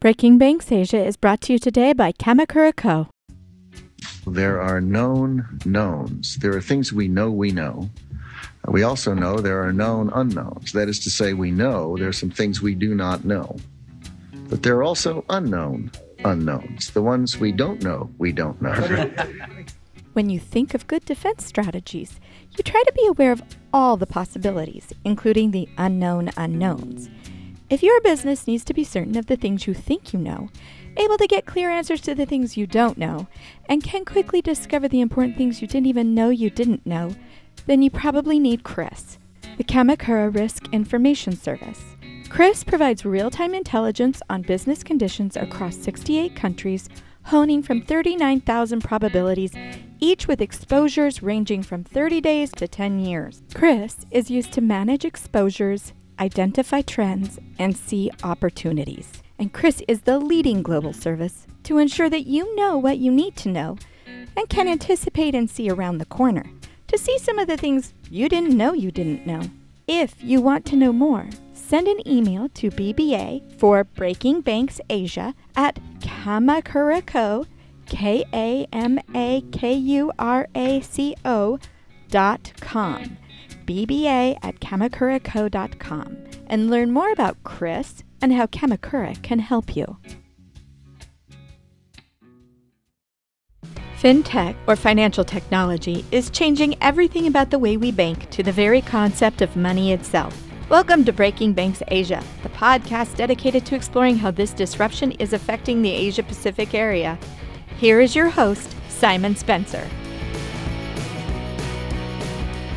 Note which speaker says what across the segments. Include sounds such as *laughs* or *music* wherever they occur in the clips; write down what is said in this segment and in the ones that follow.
Speaker 1: Breaking Banks Asia is brought to you today by Kamakura Co.
Speaker 2: There are known knowns. There are things we know we know. We also know there are known unknowns. That is to say, we know there are some things we do not know. But there are also unknown unknowns, the ones we don't know we don't know.
Speaker 1: When you think of good defense strategies, you try to be aware of all the possibilities, including the unknown unknowns. If your business needs to be certain of the things you think you know, able to get clear answers to the things you don't know, and can quickly discover the important things you didn't even know you didn't know, then you probably need KRIS, the Kamakura Risk Information Service. KRIS provides real time intelligence on business conditions across 68 countries, honing from 39,000 probabilities, each with exposures ranging from 30 days to 10 years. KRIS is used to manage exposures, identify trends, and see opportunities. And KRIS is the leading global service to ensure that you know what you need to know and can anticipate and see around the corner to see some of the things you didn't know you didn't know. If you want to know more, send an email to BBA for Breaking Banks Asia at Kamakuraco, K A M A K U R A C O dot com. BBA at kamakuraco.com and learn more about KRIS and how Kamakura can help you. FinTech, or financial technology, is changing everything about the way we bank to the very concept of money itself. Welcome to Breaking Banks Asia, the podcast dedicated to exploring how this disruption is affecting the Asia Pacific area. Here is your host, Simon Spencer.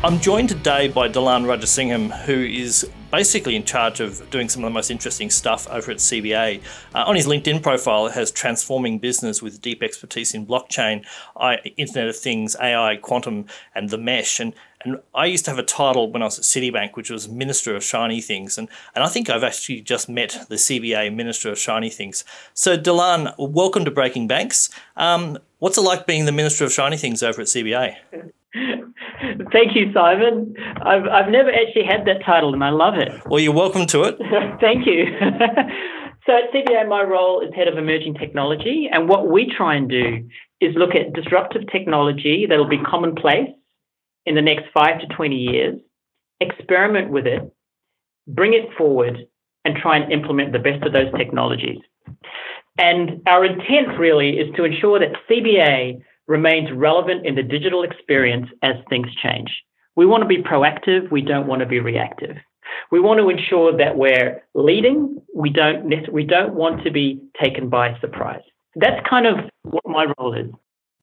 Speaker 3: I'm joined today by Dilan Rajasingham, who is basically in charge of doing some of the most interesting stuff over at CBA. Uh, on his LinkedIn profile, it has transforming business with deep expertise in blockchain, I, Internet of Things, AI, quantum, and the mesh. And and I used to have a title when I was at Citibank, which was Minister of Shiny Things. And, and I think I've actually just met the CBA Minister of Shiny Things. So, Dilan, welcome to Breaking Banks. Um, what's it like being the Minister of Shiny Things over at CBA?
Speaker 4: Thank you, Simon. I've, I've never actually had that title and I love it.
Speaker 3: Well, you're welcome to it. *laughs*
Speaker 4: Thank you. *laughs* so at CBA, my role is head of emerging technology. And what we try and do is look at disruptive technology that'll be commonplace in the next five to 20 years, experiment with it, bring it forward, and try and implement the best of those technologies. And our intent really is to ensure that CBA remains relevant in the digital experience as things change. We want to be proactive, we don't want to be reactive. We want to ensure that we're leading, we don't, we don't want to be taken by surprise. That's kind of what my role is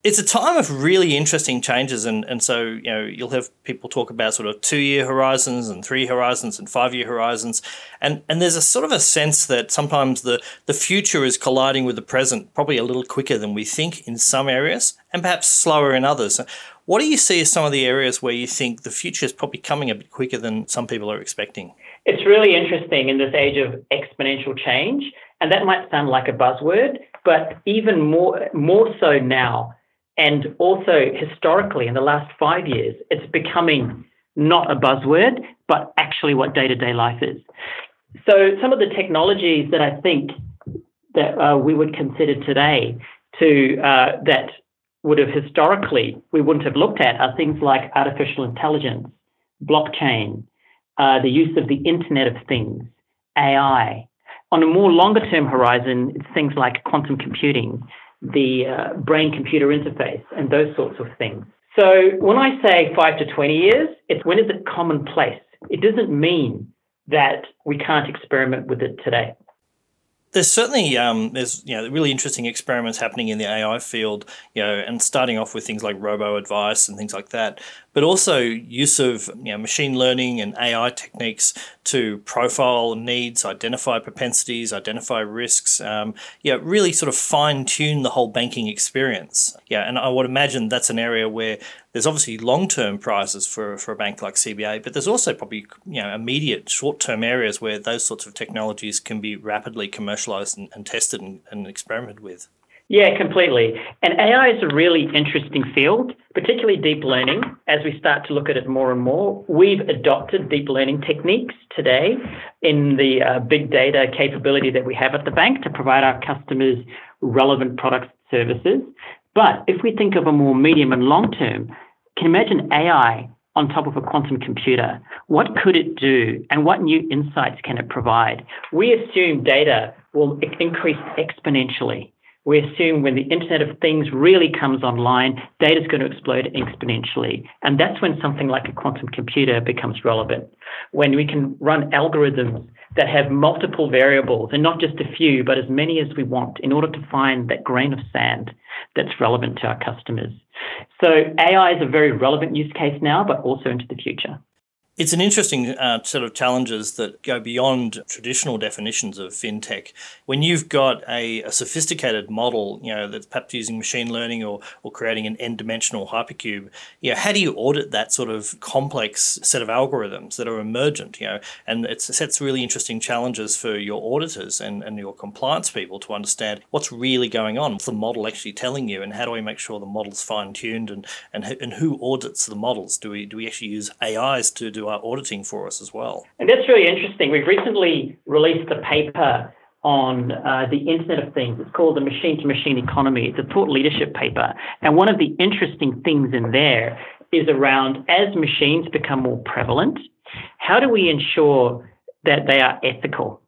Speaker 3: it's a time of really interesting changes and, and so you know you'll have people talk about sort of two year horizons and three horizons and five year horizons and and there's a sort of a sense that sometimes the the future is colliding with the present probably a little quicker than we think in some areas and perhaps slower in others. What do you see as some of the areas where you think the future is probably coming a bit quicker than some people are expecting?
Speaker 4: It's really interesting in this age of exponential change and that might sound like a buzzword but even more more so now and also, historically, in the last five years, it's becoming not a buzzword, but actually what day to day life is. So, some of the technologies that I think that uh, we would consider today to uh, that would have historically we wouldn't have looked at are things like artificial intelligence, blockchain, uh, the use of the Internet of Things, AI. On a more longer term horizon, it's things like quantum computing, the uh, brain computer interface and those sorts of things. So when I say five to 20 years, it's when is it commonplace? It doesn't mean that we can't experiment with it today.
Speaker 3: There's certainly um, there's you know really interesting experiments happening in the AI field, you know, and starting off with things like robo advice and things like that but also use of you know, machine learning and AI techniques to profile needs, identify propensities, identify risks. Um, yeah, really sort of fine tune the whole banking experience. Yeah, and I would imagine that's an area where there's obviously long term prizes for, for a bank like CBA, but there's also probably you know immediate short term areas where those sorts of technologies can be rapidly commercialized and, and tested and, and experimented with.
Speaker 4: Yeah, completely. And AI is a really interesting field, particularly deep learning. As we start to look at it more and more, we've adopted deep learning techniques today in the uh, big data capability that we have at the bank to provide our customers relevant products and services. But if we think of a more medium and long term, can imagine AI on top of a quantum computer? What could it do and what new insights can it provide? We assume data will increase exponentially we assume when the Internet of Things really comes online, data is going to explode exponentially. And that's when something like a quantum computer becomes relevant. When we can run algorithms that have multiple variables and not just a few, but as many as we want in order to find that grain of sand that's relevant to our customers. So AI is a very relevant use case now, but also into the future.
Speaker 3: It's an interesting uh, set of challenges that go beyond traditional definitions of fintech. When you've got a, a, sophisticated model, you know, that's perhaps using machine learning or, or creating an n-dimensional hypercube, you know, how do you audit that sort of complex set of algorithms that are emergent, you know? And it sets really interesting challenges for your auditors and, and your compliance people to understand what's really going on. What's the model actually telling you? And how do we make sure the model's fine-tuned and, and, and who audits the models? Do we, do we actually use AIs to do our auditing for us as well.
Speaker 4: And that's really interesting. We've recently released a paper on uh, the Internet of Things. It's called the Machine to Machine Economy. It's a thought leadership paper. And one of the interesting things in there is around as machines become more prevalent, how do we ensure that they are ethical?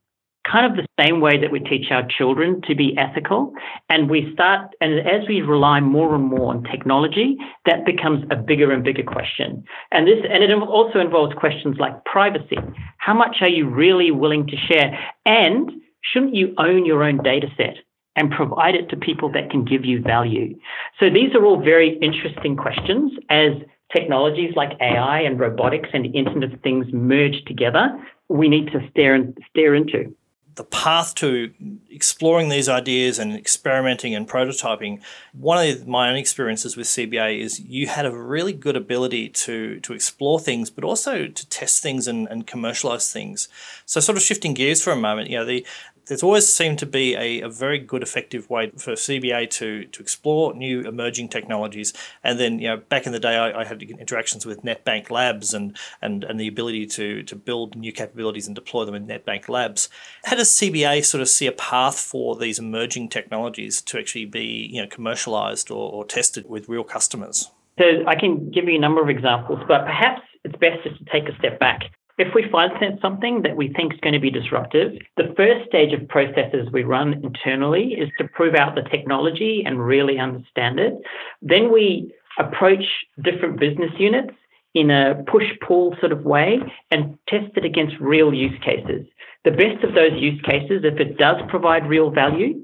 Speaker 4: Kind of the same way that we teach our children to be ethical. And we start, and as we rely more and more on technology, that becomes a bigger and bigger question. And this, and it also involves questions like privacy. How much are you really willing to share? And shouldn't you own your own data set? and provide it to people that can give you value. So these are all very interesting questions as technologies like AI and robotics and Internet of Things merge together. We need to stare and stare into
Speaker 3: the path to exploring these ideas and experimenting and prototyping, one of my own experiences with CBA is you had a really good ability to to explore things, but also to test things and, and commercialize things. So sort of shifting gears for a moment, you know, the there's always seemed to be a, a very good, effective way for CBA to to explore new emerging technologies. And then, you know, back in the day, I, I had interactions with NetBank Labs and and and the ability to to build new capabilities and deploy them in NetBank Labs. How does CBA sort of see a path for these emerging technologies to actually be you know commercialized or, or tested with real customers?
Speaker 4: So I can give you a number of examples, but perhaps it's best just to take a step back. If we find something that we think is going to be disruptive, the first stage of processes we run internally is to prove out the technology and really understand it. Then we approach different business units in a push pull sort of way and test it against real use cases. The best of those use cases, if it does provide real value,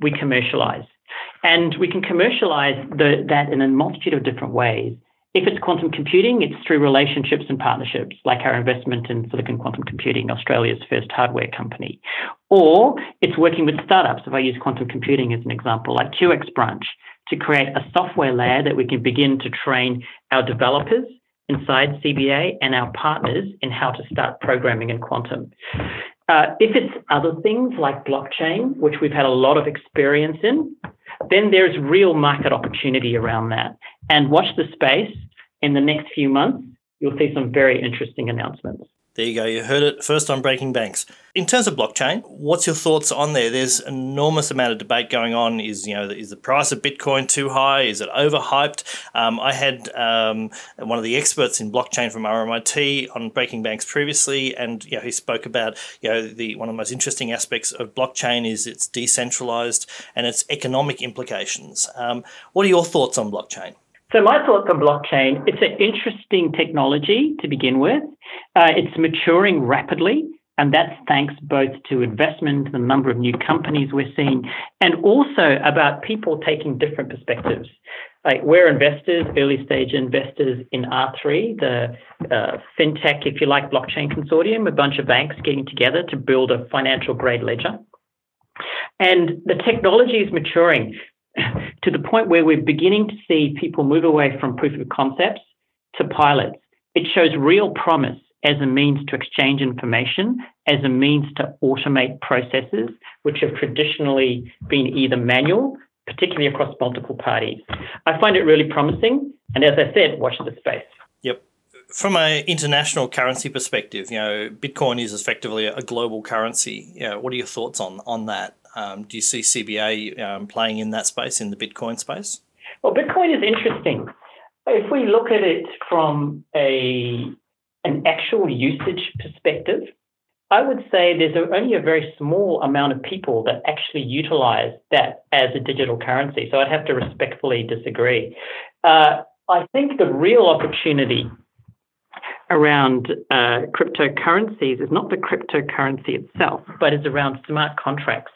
Speaker 4: we commercialize. And we can commercialize the, that in a multitude of different ways. If it's quantum computing, it's through relationships and partnerships, like our investment in Silicon Quantum Computing, Australia's first hardware company. Or it's working with startups, if I use quantum computing as an example, like QxBranch, to create a software layer that we can begin to train our developers inside CBA and our partners in how to start programming in quantum. Uh, if it's other things like blockchain, which we've had a lot of experience in, then there's real market opportunity around that. And watch the space. In the next few months, you'll see some very interesting announcements.
Speaker 3: There you go. You heard it first on Breaking Banks. In terms of blockchain, what's your thoughts on there? There's enormous amount of debate going on. Is you know is the price of Bitcoin too high? Is it overhyped? Um, I had um, one of the experts in blockchain from RMIT on Breaking Banks previously, and you know, he spoke about you know the one of the most interesting aspects of blockchain is it's decentralized and its economic implications. Um, what are your thoughts on blockchain?
Speaker 4: So my thoughts on blockchain, it's an interesting technology to begin with. Uh, it's maturing rapidly, and that's thanks both to investment, the number of new companies we're seeing, and also about people taking different perspectives. Like we're investors, early stage investors in R3, the uh, fintech, if you like, blockchain consortium, a bunch of banks getting together to build a financial grade ledger. And the technology is maturing to the point where we're beginning to see people move away from proof of concepts to pilots. It shows real promise as a means to exchange information, as a means to automate processes which have traditionally been either manual particularly across multiple parties. I find it really promising. And as I said, watch the space.
Speaker 3: Yep. From an international currency perspective, you know, Bitcoin is effectively a global currency. You know, what are your thoughts on, on that? Um, do you see CBA um, playing in that space, in the Bitcoin space?
Speaker 4: Well, Bitcoin is interesting. If we look at it from a an actual usage perspective, I would say there's only a very small amount of people that actually utilize that as a digital currency. So I'd have to respectfully disagree. Uh, I think the real opportunity around uh, cryptocurrencies is not the cryptocurrency itself, but is around smart contracts.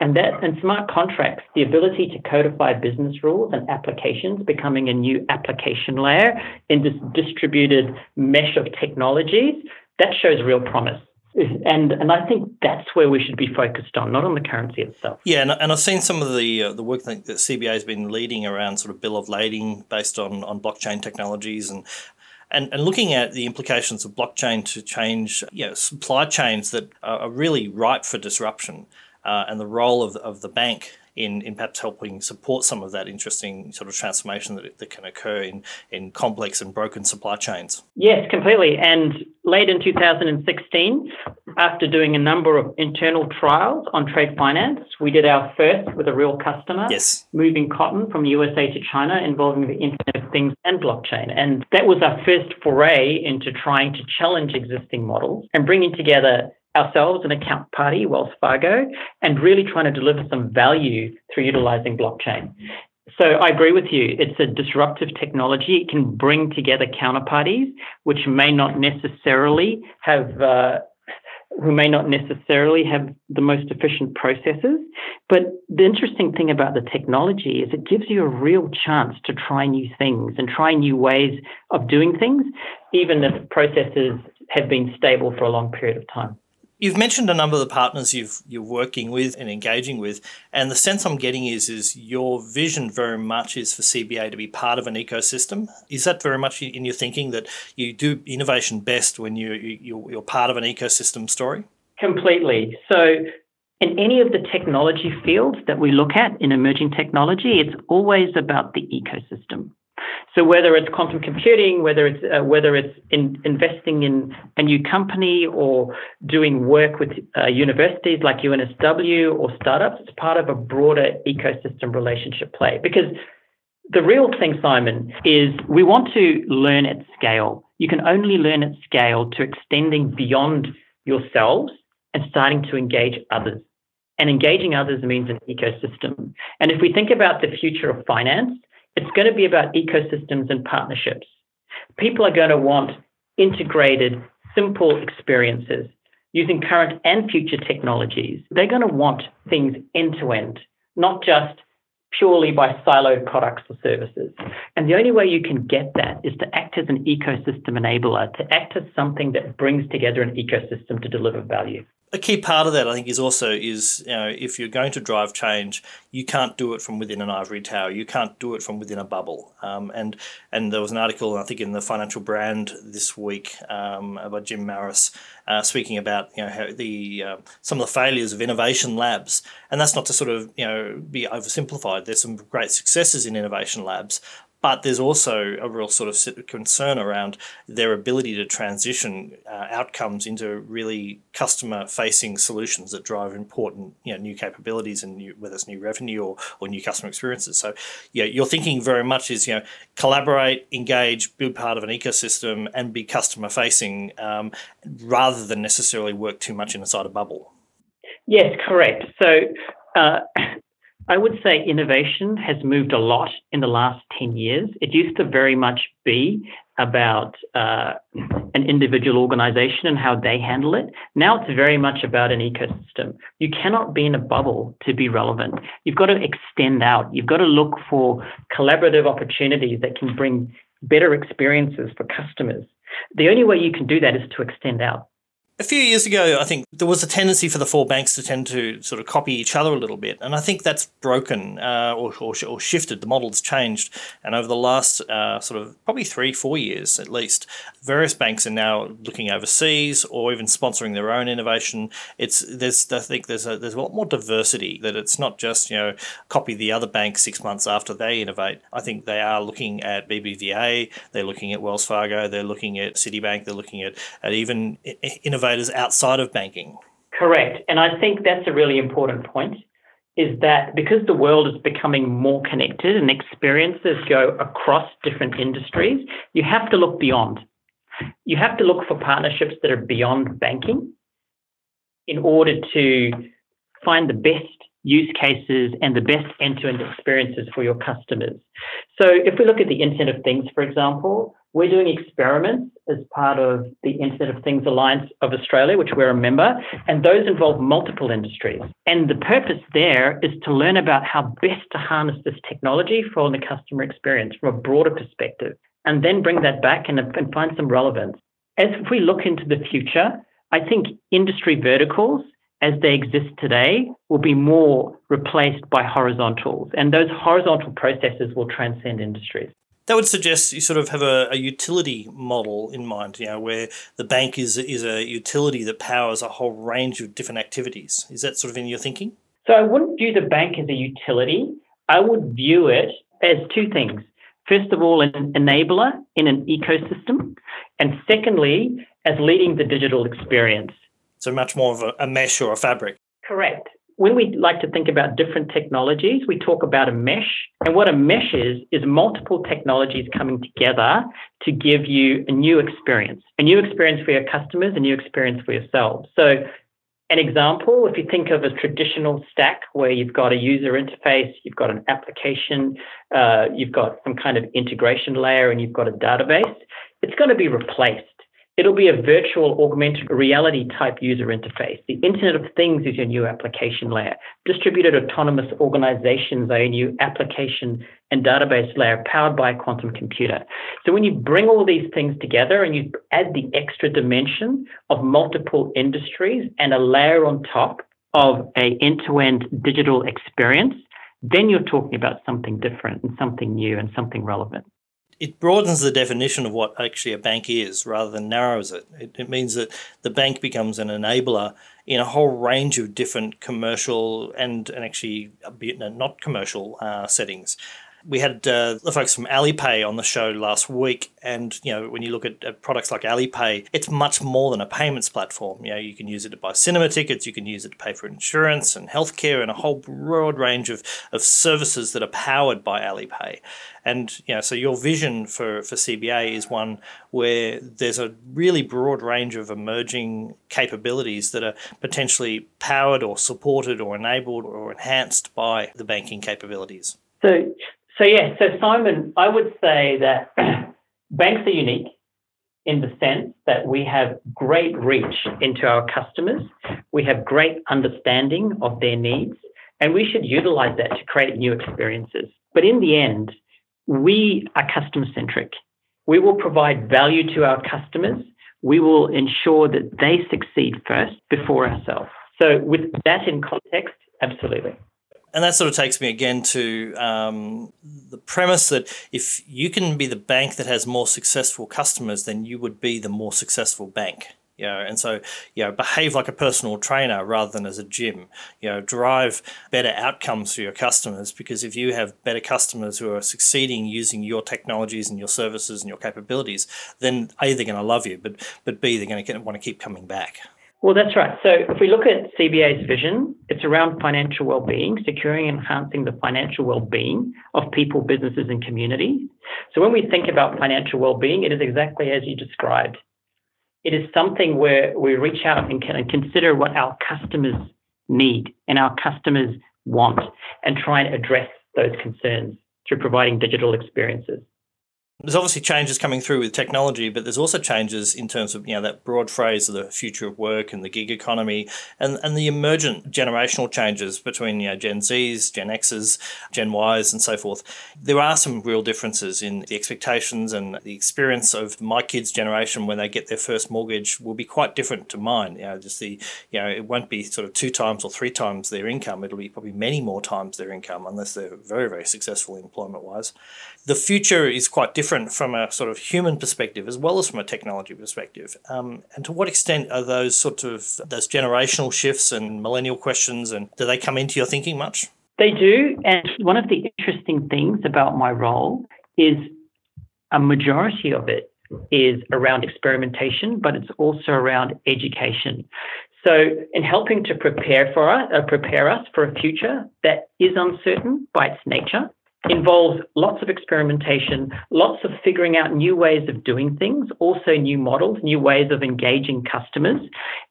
Speaker 4: And that and smart contracts, the ability to codify business rules and applications becoming a new application layer in this distributed mesh of technologies, that shows real promise. And and I think that's where we should be focused on, not on the currency itself.
Speaker 3: Yeah, and, and I've seen some of the uh, the work that, that CBA has been leading around sort of bill of lading based on, on blockchain technologies and and, and looking at the implications of blockchain to change you know, supply chains that are really ripe for disruption uh, and the role of, of the bank in, in perhaps helping support some of that interesting sort of transformation that, that can occur in, in complex and broken supply chains.
Speaker 4: Yes, completely. And late in 2016, after doing a number of internal trials on trade finance, we did our first with a real customer,
Speaker 3: yes.
Speaker 4: moving cotton from USA to China involving the Internet of Things and blockchain. And that was our first foray into trying to challenge existing models and bringing together ourselves, an account party, Wells Fargo, and really trying to deliver some value through utilizing blockchain. So I agree with you. It's a disruptive technology. It can bring together counterparties which may not necessarily have uh, who may not necessarily have the most efficient processes. But the interesting thing about the technology is it gives you a real chance to try new things and try new ways of doing things, even if processes have been stable for a long period of time.
Speaker 3: You've mentioned a number of the partners you've you're working with and engaging with, and the sense I'm getting is is your vision very much is for CBA to be part of an ecosystem. Is that very much in your thinking that you do innovation best when you, you you're part of an ecosystem story?
Speaker 4: Completely. So in any of the technology fields that we look at in emerging technology, it's always about the ecosystem. So whether it's quantum computing, whether it's uh, whether it's in investing in a new company or doing work with uh, universities like UNSW or startups, it's part of a broader ecosystem relationship play. Because the real thing, Simon, is we want to learn at scale. You can only learn at scale to extending beyond yourselves and starting to engage others. And engaging others means an ecosystem. And if we think about the future of finance, it's going to be about ecosystems and partnerships. People are going to want integrated, simple experiences using current and future technologies. They're going to want things end to end, not just purely by siloed products or services. And the only way you can get that is to act as an ecosystem enabler, to act as something that brings together an ecosystem to deliver value
Speaker 3: a key part of that, I think, is also is you know if you're going to drive change, you can't do it from within an ivory tower. You can't do it from within a bubble. Um, and and there was an article I think in the Financial Brand this week um, by Jim Marous uh, speaking about you know the uh, some of the failures of innovation labs. And that's not to sort of you know be oversimplified. There's some great successes in innovation labs, but there's also a real sort of concern around their ability to transition uh, outcomes into really customer facing solutions that drive important you know, new capabilities and new, whether it's new revenue or, or new customer experiences. So yeah, your thinking very much is you know collaborate, engage, build part of an ecosystem, and be customer facing um, rather than necessarily work too much inside a bubble.
Speaker 4: Yes, correct. So uh, I would say innovation has moved a lot in the last 10 years. It used to very much be about uh, an individual organization and how they handle it. Now it's very much about an ecosystem. You cannot be in a bubble to be relevant. You've got to extend out. You've got to look for collaborative opportunities that can bring better experiences for customers. The only way you can do that is to extend out.
Speaker 3: A few years ago, I think there was a tendency for the four banks to tend to sort of copy each other a little bit, and I think that's broken uh, or, or, or, shifted. The model's changed, and over the last uh, sort of probably three, four years at least, various banks are now looking overseas or even sponsoring their own innovation. It's there's I think there's a there's a lot more diversity that it's not just you know copy the other bank six months after they innovate. I think they are looking at BBVA, they're looking at Wells Fargo, they're looking at Citibank, they're looking at, at even innovation innovators outside of banking.
Speaker 4: Correct. And I think that's a really important point is that because the world is becoming more connected and experiences go across different industries, you have to look beyond. You have to look for partnerships that are beyond banking in order to find the best use cases and the best end to end experiences for your customers. So, if we look at the Internet of Things, for example, we're doing experiments as part of the Internet of Things Alliance of Australia, which we're a member, and those involve multiple industries. And the purpose there is to learn about how best to harness this technology for the customer experience from a broader perspective, and then bring that back and, and find some relevance. As we look into the future, I think industry verticals as they exist today will be more replaced by horizontals, and those horizontal processes will transcend industries
Speaker 3: that would suggest you sort of have a, a, utility model in mind, you know, where the bank is is a utility that powers a whole range of different activities. Is that sort of in your thinking?
Speaker 4: So I wouldn't view the bank as a utility. I would view it as two things. First of all, an enabler in an ecosystem, and secondly, as leading the digital experience.
Speaker 3: So much more of a, a mesh or a fabric.
Speaker 4: Correct when we like to think about different technologies, we talk about a mesh. And what a mesh is, is multiple technologies coming together to give you a new experience, a new experience for your customers, a new experience for yourselves. So, an example, if you think of a traditional stack where you've got a user interface, you've got an application, uh, you've got some kind of integration layer, and you've got a database, it's going to be replaced It'll be a virtual augmented reality type user interface. The Internet of Things is your new application layer. Distributed autonomous organizations are your new application and database layer powered by a quantum computer. So when you bring all these things together and you add the extra dimension of multiple industries and a layer on top of a end-to-end digital experience, then you're talking about something different and something new and something relevant
Speaker 3: it broadens the definition of what actually a bank is rather than narrows it. it. It means that the bank becomes an enabler in a whole range of different commercial and, and actually not commercial uh, settings we had uh, the folks from Alipay on the show last week, and you know when you look at, at, products like Alipay, it's much more than a payments platform. You know you can use it to buy cinema tickets, you can use it to pay for insurance and healthcare, and a whole broad range of, of services that are powered by Alipay. And you know so your vision for for CBA is one where there's a really broad range of emerging capabilities that are potentially powered or supported or enabled or enhanced by the banking capabilities.
Speaker 4: So so, yeah, so Simon, I would say that *clears throat* banks are unique in the sense that we have great reach into our customers, we have great understanding of their needs, and we should utilize that to create new experiences. But in the end, we are customer centric. We will provide value to our customers. We will ensure that they succeed first before ourselves. So, with that in context, absolutely
Speaker 3: and that sort of takes me again to um, the premise that if you can be the bank that has more successful customers, then you would be the more successful bank. You know, and so you know, behave like a personal trainer rather than as a gym. You know, drive better outcomes for your customers because if you have better customers who are succeeding using your technologies and your services and your capabilities, then a they're going to love you, but but b they're going to want to keep coming back.
Speaker 4: Well, that's right. So if we look at CBA's vision, it's around financial well-being, securing and enhancing the financial well-being of people, businesses, and communities. So when we think about financial well-being, it is exactly as you described. It is something where we reach out and consider what our customers need and our customers want and try and address those concerns through providing digital experiences.
Speaker 3: There's obviously changes coming through with technology, but there's also changes in terms of you know that broad phrase of the future of work and the gig economy, and and the emergent generational changes between you know Gen Zs, Gen Xs, Gen Ys, and so forth. There are some real differences in the expectations and the experience of my kids' generation when they get their first mortgage will be quite different to mine. You know, just the you know it won't be sort of two times or three times their income. It'll be probably many more times their income unless they're very very successful employment wise. The future is quite different from a sort of human perspective as well as from a technology perspective. Um, and to what extent are those sort of those generational shifts and millennial questions, and do they come into your thinking much?
Speaker 4: They do. And one of the interesting things about my role is a majority of it is around experimentation, but it's also around education. So, in helping to prepare for us, uh, prepare us for a future that is uncertain by its nature, involves lots of experimentation, lots of figuring out new ways of doing things, also new models, new ways of engaging customers.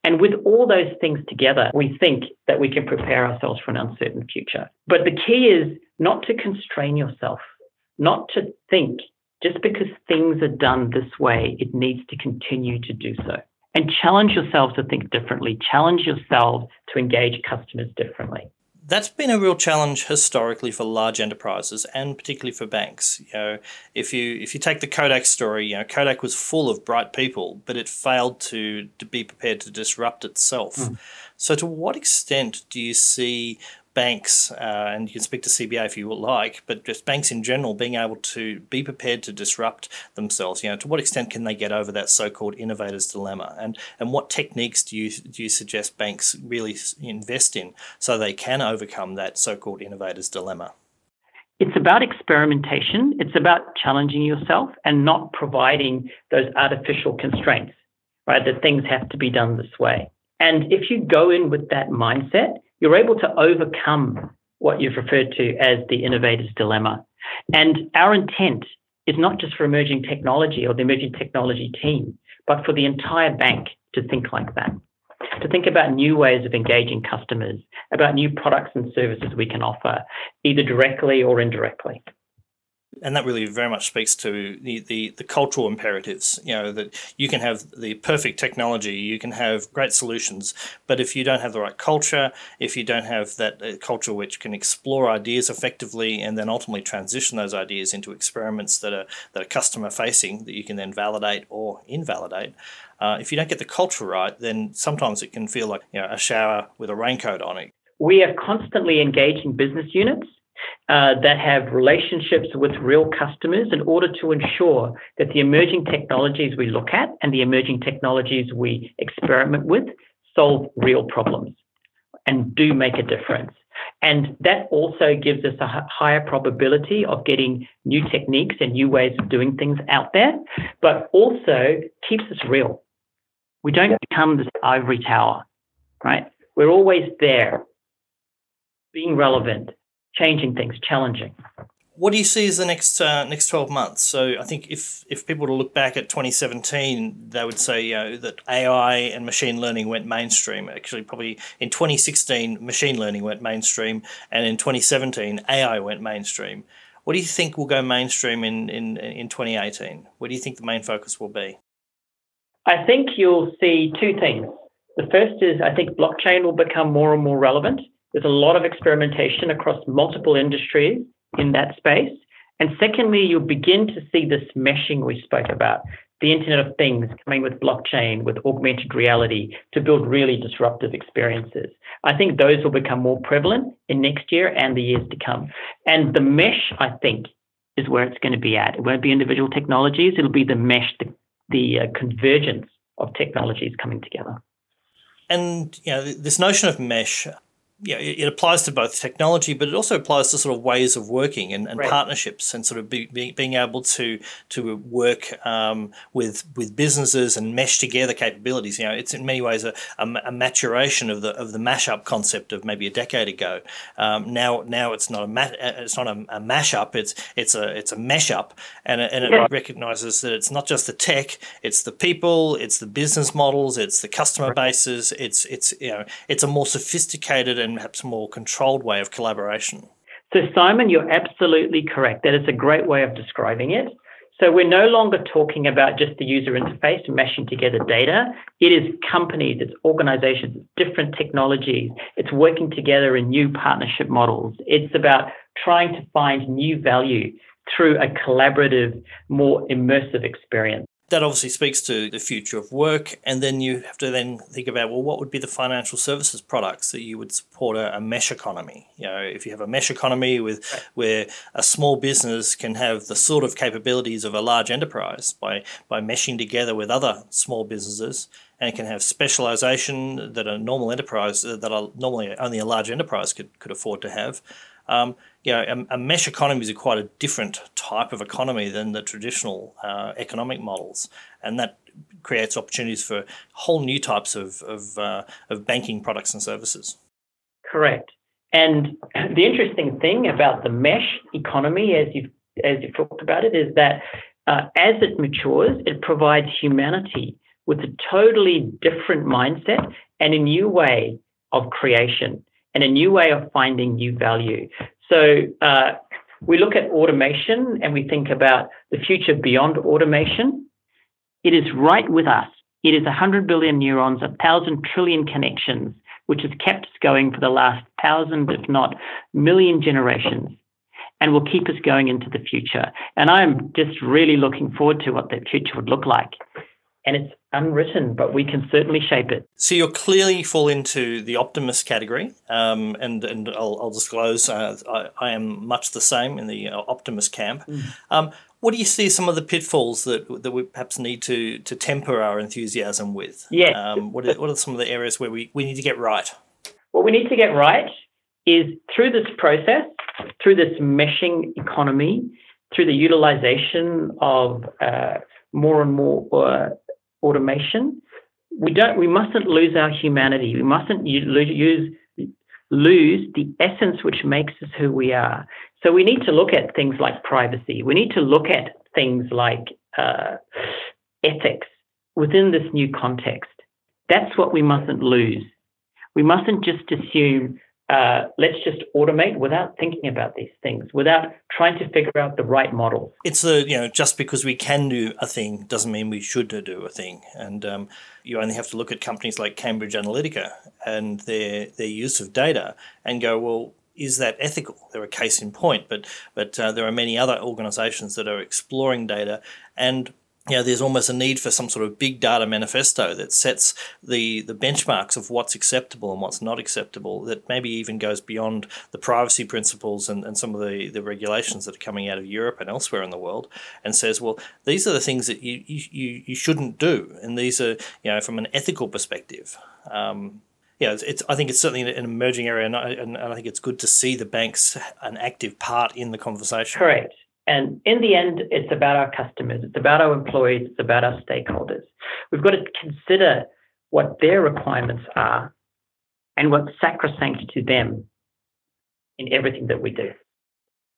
Speaker 4: And with all those things together, we think that we can prepare ourselves for an uncertain future. But the key is not to constrain yourself, not to think just because things are done this way, it needs to continue to do so. And challenge yourself to think differently, challenge yourself to engage customers differently
Speaker 3: that's been a real challenge historically for large enterprises and particularly for banks. You know, if you if you take the Kodak story, you know, Kodak was full of bright people, but it failed to to be prepared to disrupt itself. Mm. So, to what extent do you see banks, uh, and you can speak to CBA if you would like, but just banks in general being able to be prepared to disrupt themselves. You know, to what extent can they get over that so-called innovator's dilemma, and and what techniques do you do you suggest banks really invest in so they can overcome that so-called innovator's dilemma?
Speaker 4: It's about experimentation. It's about challenging yourself and not providing those artificial constraints, right? That things have to be done this way. And if you go in with that mindset, you're able to overcome what you've referred to as the innovator's dilemma. And our intent is not just for emerging technology or the emerging technology team, but for the entire bank to think like that, to think about new ways of engaging customers, about new products and services we can offer, either directly or indirectly
Speaker 3: and that really very much speaks to the, the, the, cultural imperatives. You know that you can have the perfect technology, you can have great solutions, but if you don't have the right culture, if you don't have that uh, culture which can explore ideas effectively and then ultimately transition those ideas into experiments that are that are customer facing that you can then validate or invalidate. Uh, if you don't get the culture right, then sometimes it can feel like you know a shower with a raincoat on it.
Speaker 4: We are constantly engaging business units uh, that have relationships with real customers in order to ensure that the emerging technologies we look at and the emerging technologies we experiment with solve real problems and do make a difference. And that also gives us a higher probability of getting new techniques and new ways of doing things out there, but also keeps us real. We don't become this ivory tower, right? We're always there, being relevant, changing things, challenging.
Speaker 3: What do you see as the next uh, next twelve months? So I think if if people were to look back at 2017, they would say you know, that AI and machine learning went mainstream. Actually, probably in 2016, machine learning went mainstream, and in 2017, AI went mainstream. What do you think will go mainstream in, in, in 2018? What do you think the main focus will be?
Speaker 4: I think you'll see two things. The first is I think blockchain will become more and more relevant. There's a lot of experimentation across multiple industries in that space. And secondly, you'll begin to see this meshing we spoke about, the Internet of Things coming with blockchain, with augmented reality to build really disruptive experiences. I think those will become more prevalent in next year and the years to come. And the mesh, I think, is where it's going to be at. It won't be individual technologies, it'll be the mesh, the, the uh, convergence of technologies coming together.
Speaker 3: And you know, this notion of mesh, yeah, it applies to both technology, but it also applies to sort of ways of working and, and right. partnerships and sort of be, be, being able to to work um, with with businesses and mesh together capabilities. You know, it's in many ways a, a, a maturation of the of the mashup concept of maybe a decade ago. Um, now now it's not a ma- it's not a, a mashup. It's it's a it's a mesh up, and it, and it recognizes that it's not just the tech, it's the people, it's the business models, it's the customer bases. It's it's you know it's a more sophisticated and perhaps more controlled way of collaboration.
Speaker 4: So, Simon, you're absolutely correct. That is a great way of describing it. So we're no longer talking about just the user interface meshing together data. It is companies, it's organizations, it's different technologies. It's working together in new partnership models. It's about trying to find new value through a collaborative, more immersive experience
Speaker 3: that obviously speaks to the future of work and then you have to then think about well what would be the financial services products that you would support a, a mesh economy you know if you have a mesh economy with right. where a small business can have the sort of capabilities of a large enterprise by by meshing together with other small businesses and can have specialization that a normal enterprise that are normally only a large enterprise could, could afford to have um, you know, a, a, mesh economy is a quite a different type of economy than the traditional uh, economic models, and that creates opportunities for whole new types of of, uh, of banking products and services.
Speaker 4: Correct. And the interesting thing about the mesh economy, as you've as you've talked about it, is that uh, as it matures, it provides humanity with a totally different mindset and a new way of creation and a new way of finding new value. So uh, we look at automation and we think about the future beyond automation. It is right with us. It is 100 billion neurons, a thousand trillion connections, which has kept us going for the last thousand, if not million generations, and will keep us going into the future. And I'm just really looking forward to what that future would look like and it's unwritten, but we can certainly shape it.
Speaker 3: So you clearly fall into the optimist category, um, and and I'll, I'll disclose uh, I, I, am much the same in the uh, optimist camp. Mm. Um, what do you see some of the pitfalls that that we perhaps need to to temper our enthusiasm with?
Speaker 4: Yeah.
Speaker 3: Um, what are, what are some of the areas where we, we need to get right?
Speaker 4: What we need to get right is through this process, through this meshing economy, through the utilization of uh, more and more uh, automation, we don't. We mustn't lose our humanity. We mustn't use lose the essence which makes us who we are. So we need to look at things like privacy. We need to look at things like uh, ethics within this new context. That's what we mustn't lose. We mustn't just assume uh, let's just automate without thinking about these things, without trying to figure out the right model.
Speaker 3: It's the you know just because we can do a thing doesn't mean we should do a thing, and um, you only have to look at companies like Cambridge Analytica and their their use of data and go well. Is that ethical? They're a case in point, but but uh, there are many other organisations that are exploring data and you know, there's almost a need for some sort of big data manifesto that sets the, the benchmarks of what's acceptable and what's not acceptable, that maybe even goes beyond the privacy principles and, and some of the, the regulations that are coming out of Europe and elsewhere in the world, and says, well, these are the things that you, you, you shouldn't do. And these are, you know, from an ethical perspective. Um, yeah, it's, it's, I think it's certainly an emerging area, and I, and I think it's good to see the banks an active part in the conversation.
Speaker 4: Correct. And in the end, it's about our customers, it's about our employees, it's about our stakeholders. We've got to consider what their requirements are and what's sacrosanct to them in everything that we do.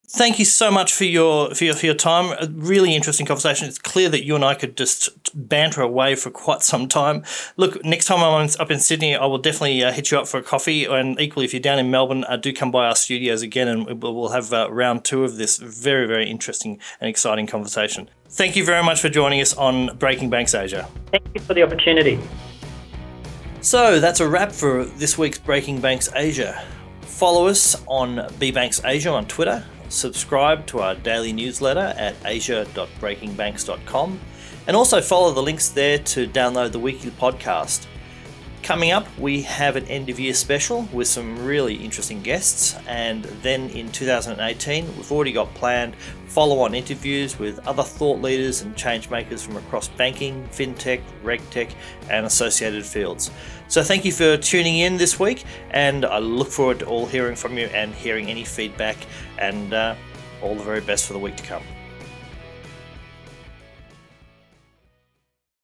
Speaker 3: Thank you so much for your, for your for your time. A really interesting conversation. It's clear that you and I could just banter away for quite some time. Look, next time I'm up in Sydney, I will definitely uh, hit you up for a coffee. And equally, if you're down in Melbourne, uh, do come by our studios again, and we'll have uh, round two of this very very interesting and exciting conversation. Thank you very much for joining us on Breaking Banks Asia.
Speaker 4: Thank you for the opportunity.
Speaker 3: So that's a wrap for this week's Breaking Banks Asia. Follow us on B Banks Asia on Twitter subscribe to our daily newsletter at asia.breakingbanks.com, and also follow the links there to download the weekly podcast. Coming up, we have an end of year special with some really interesting guests, and then in 2018, we've already got planned follow on interviews with other thought leaders and change makers from across banking, fintech, regtech, and associated fields. So, thank you for tuning in this week, and I look forward to all hearing from you and hearing any feedback, and uh, all the very best for the week to come.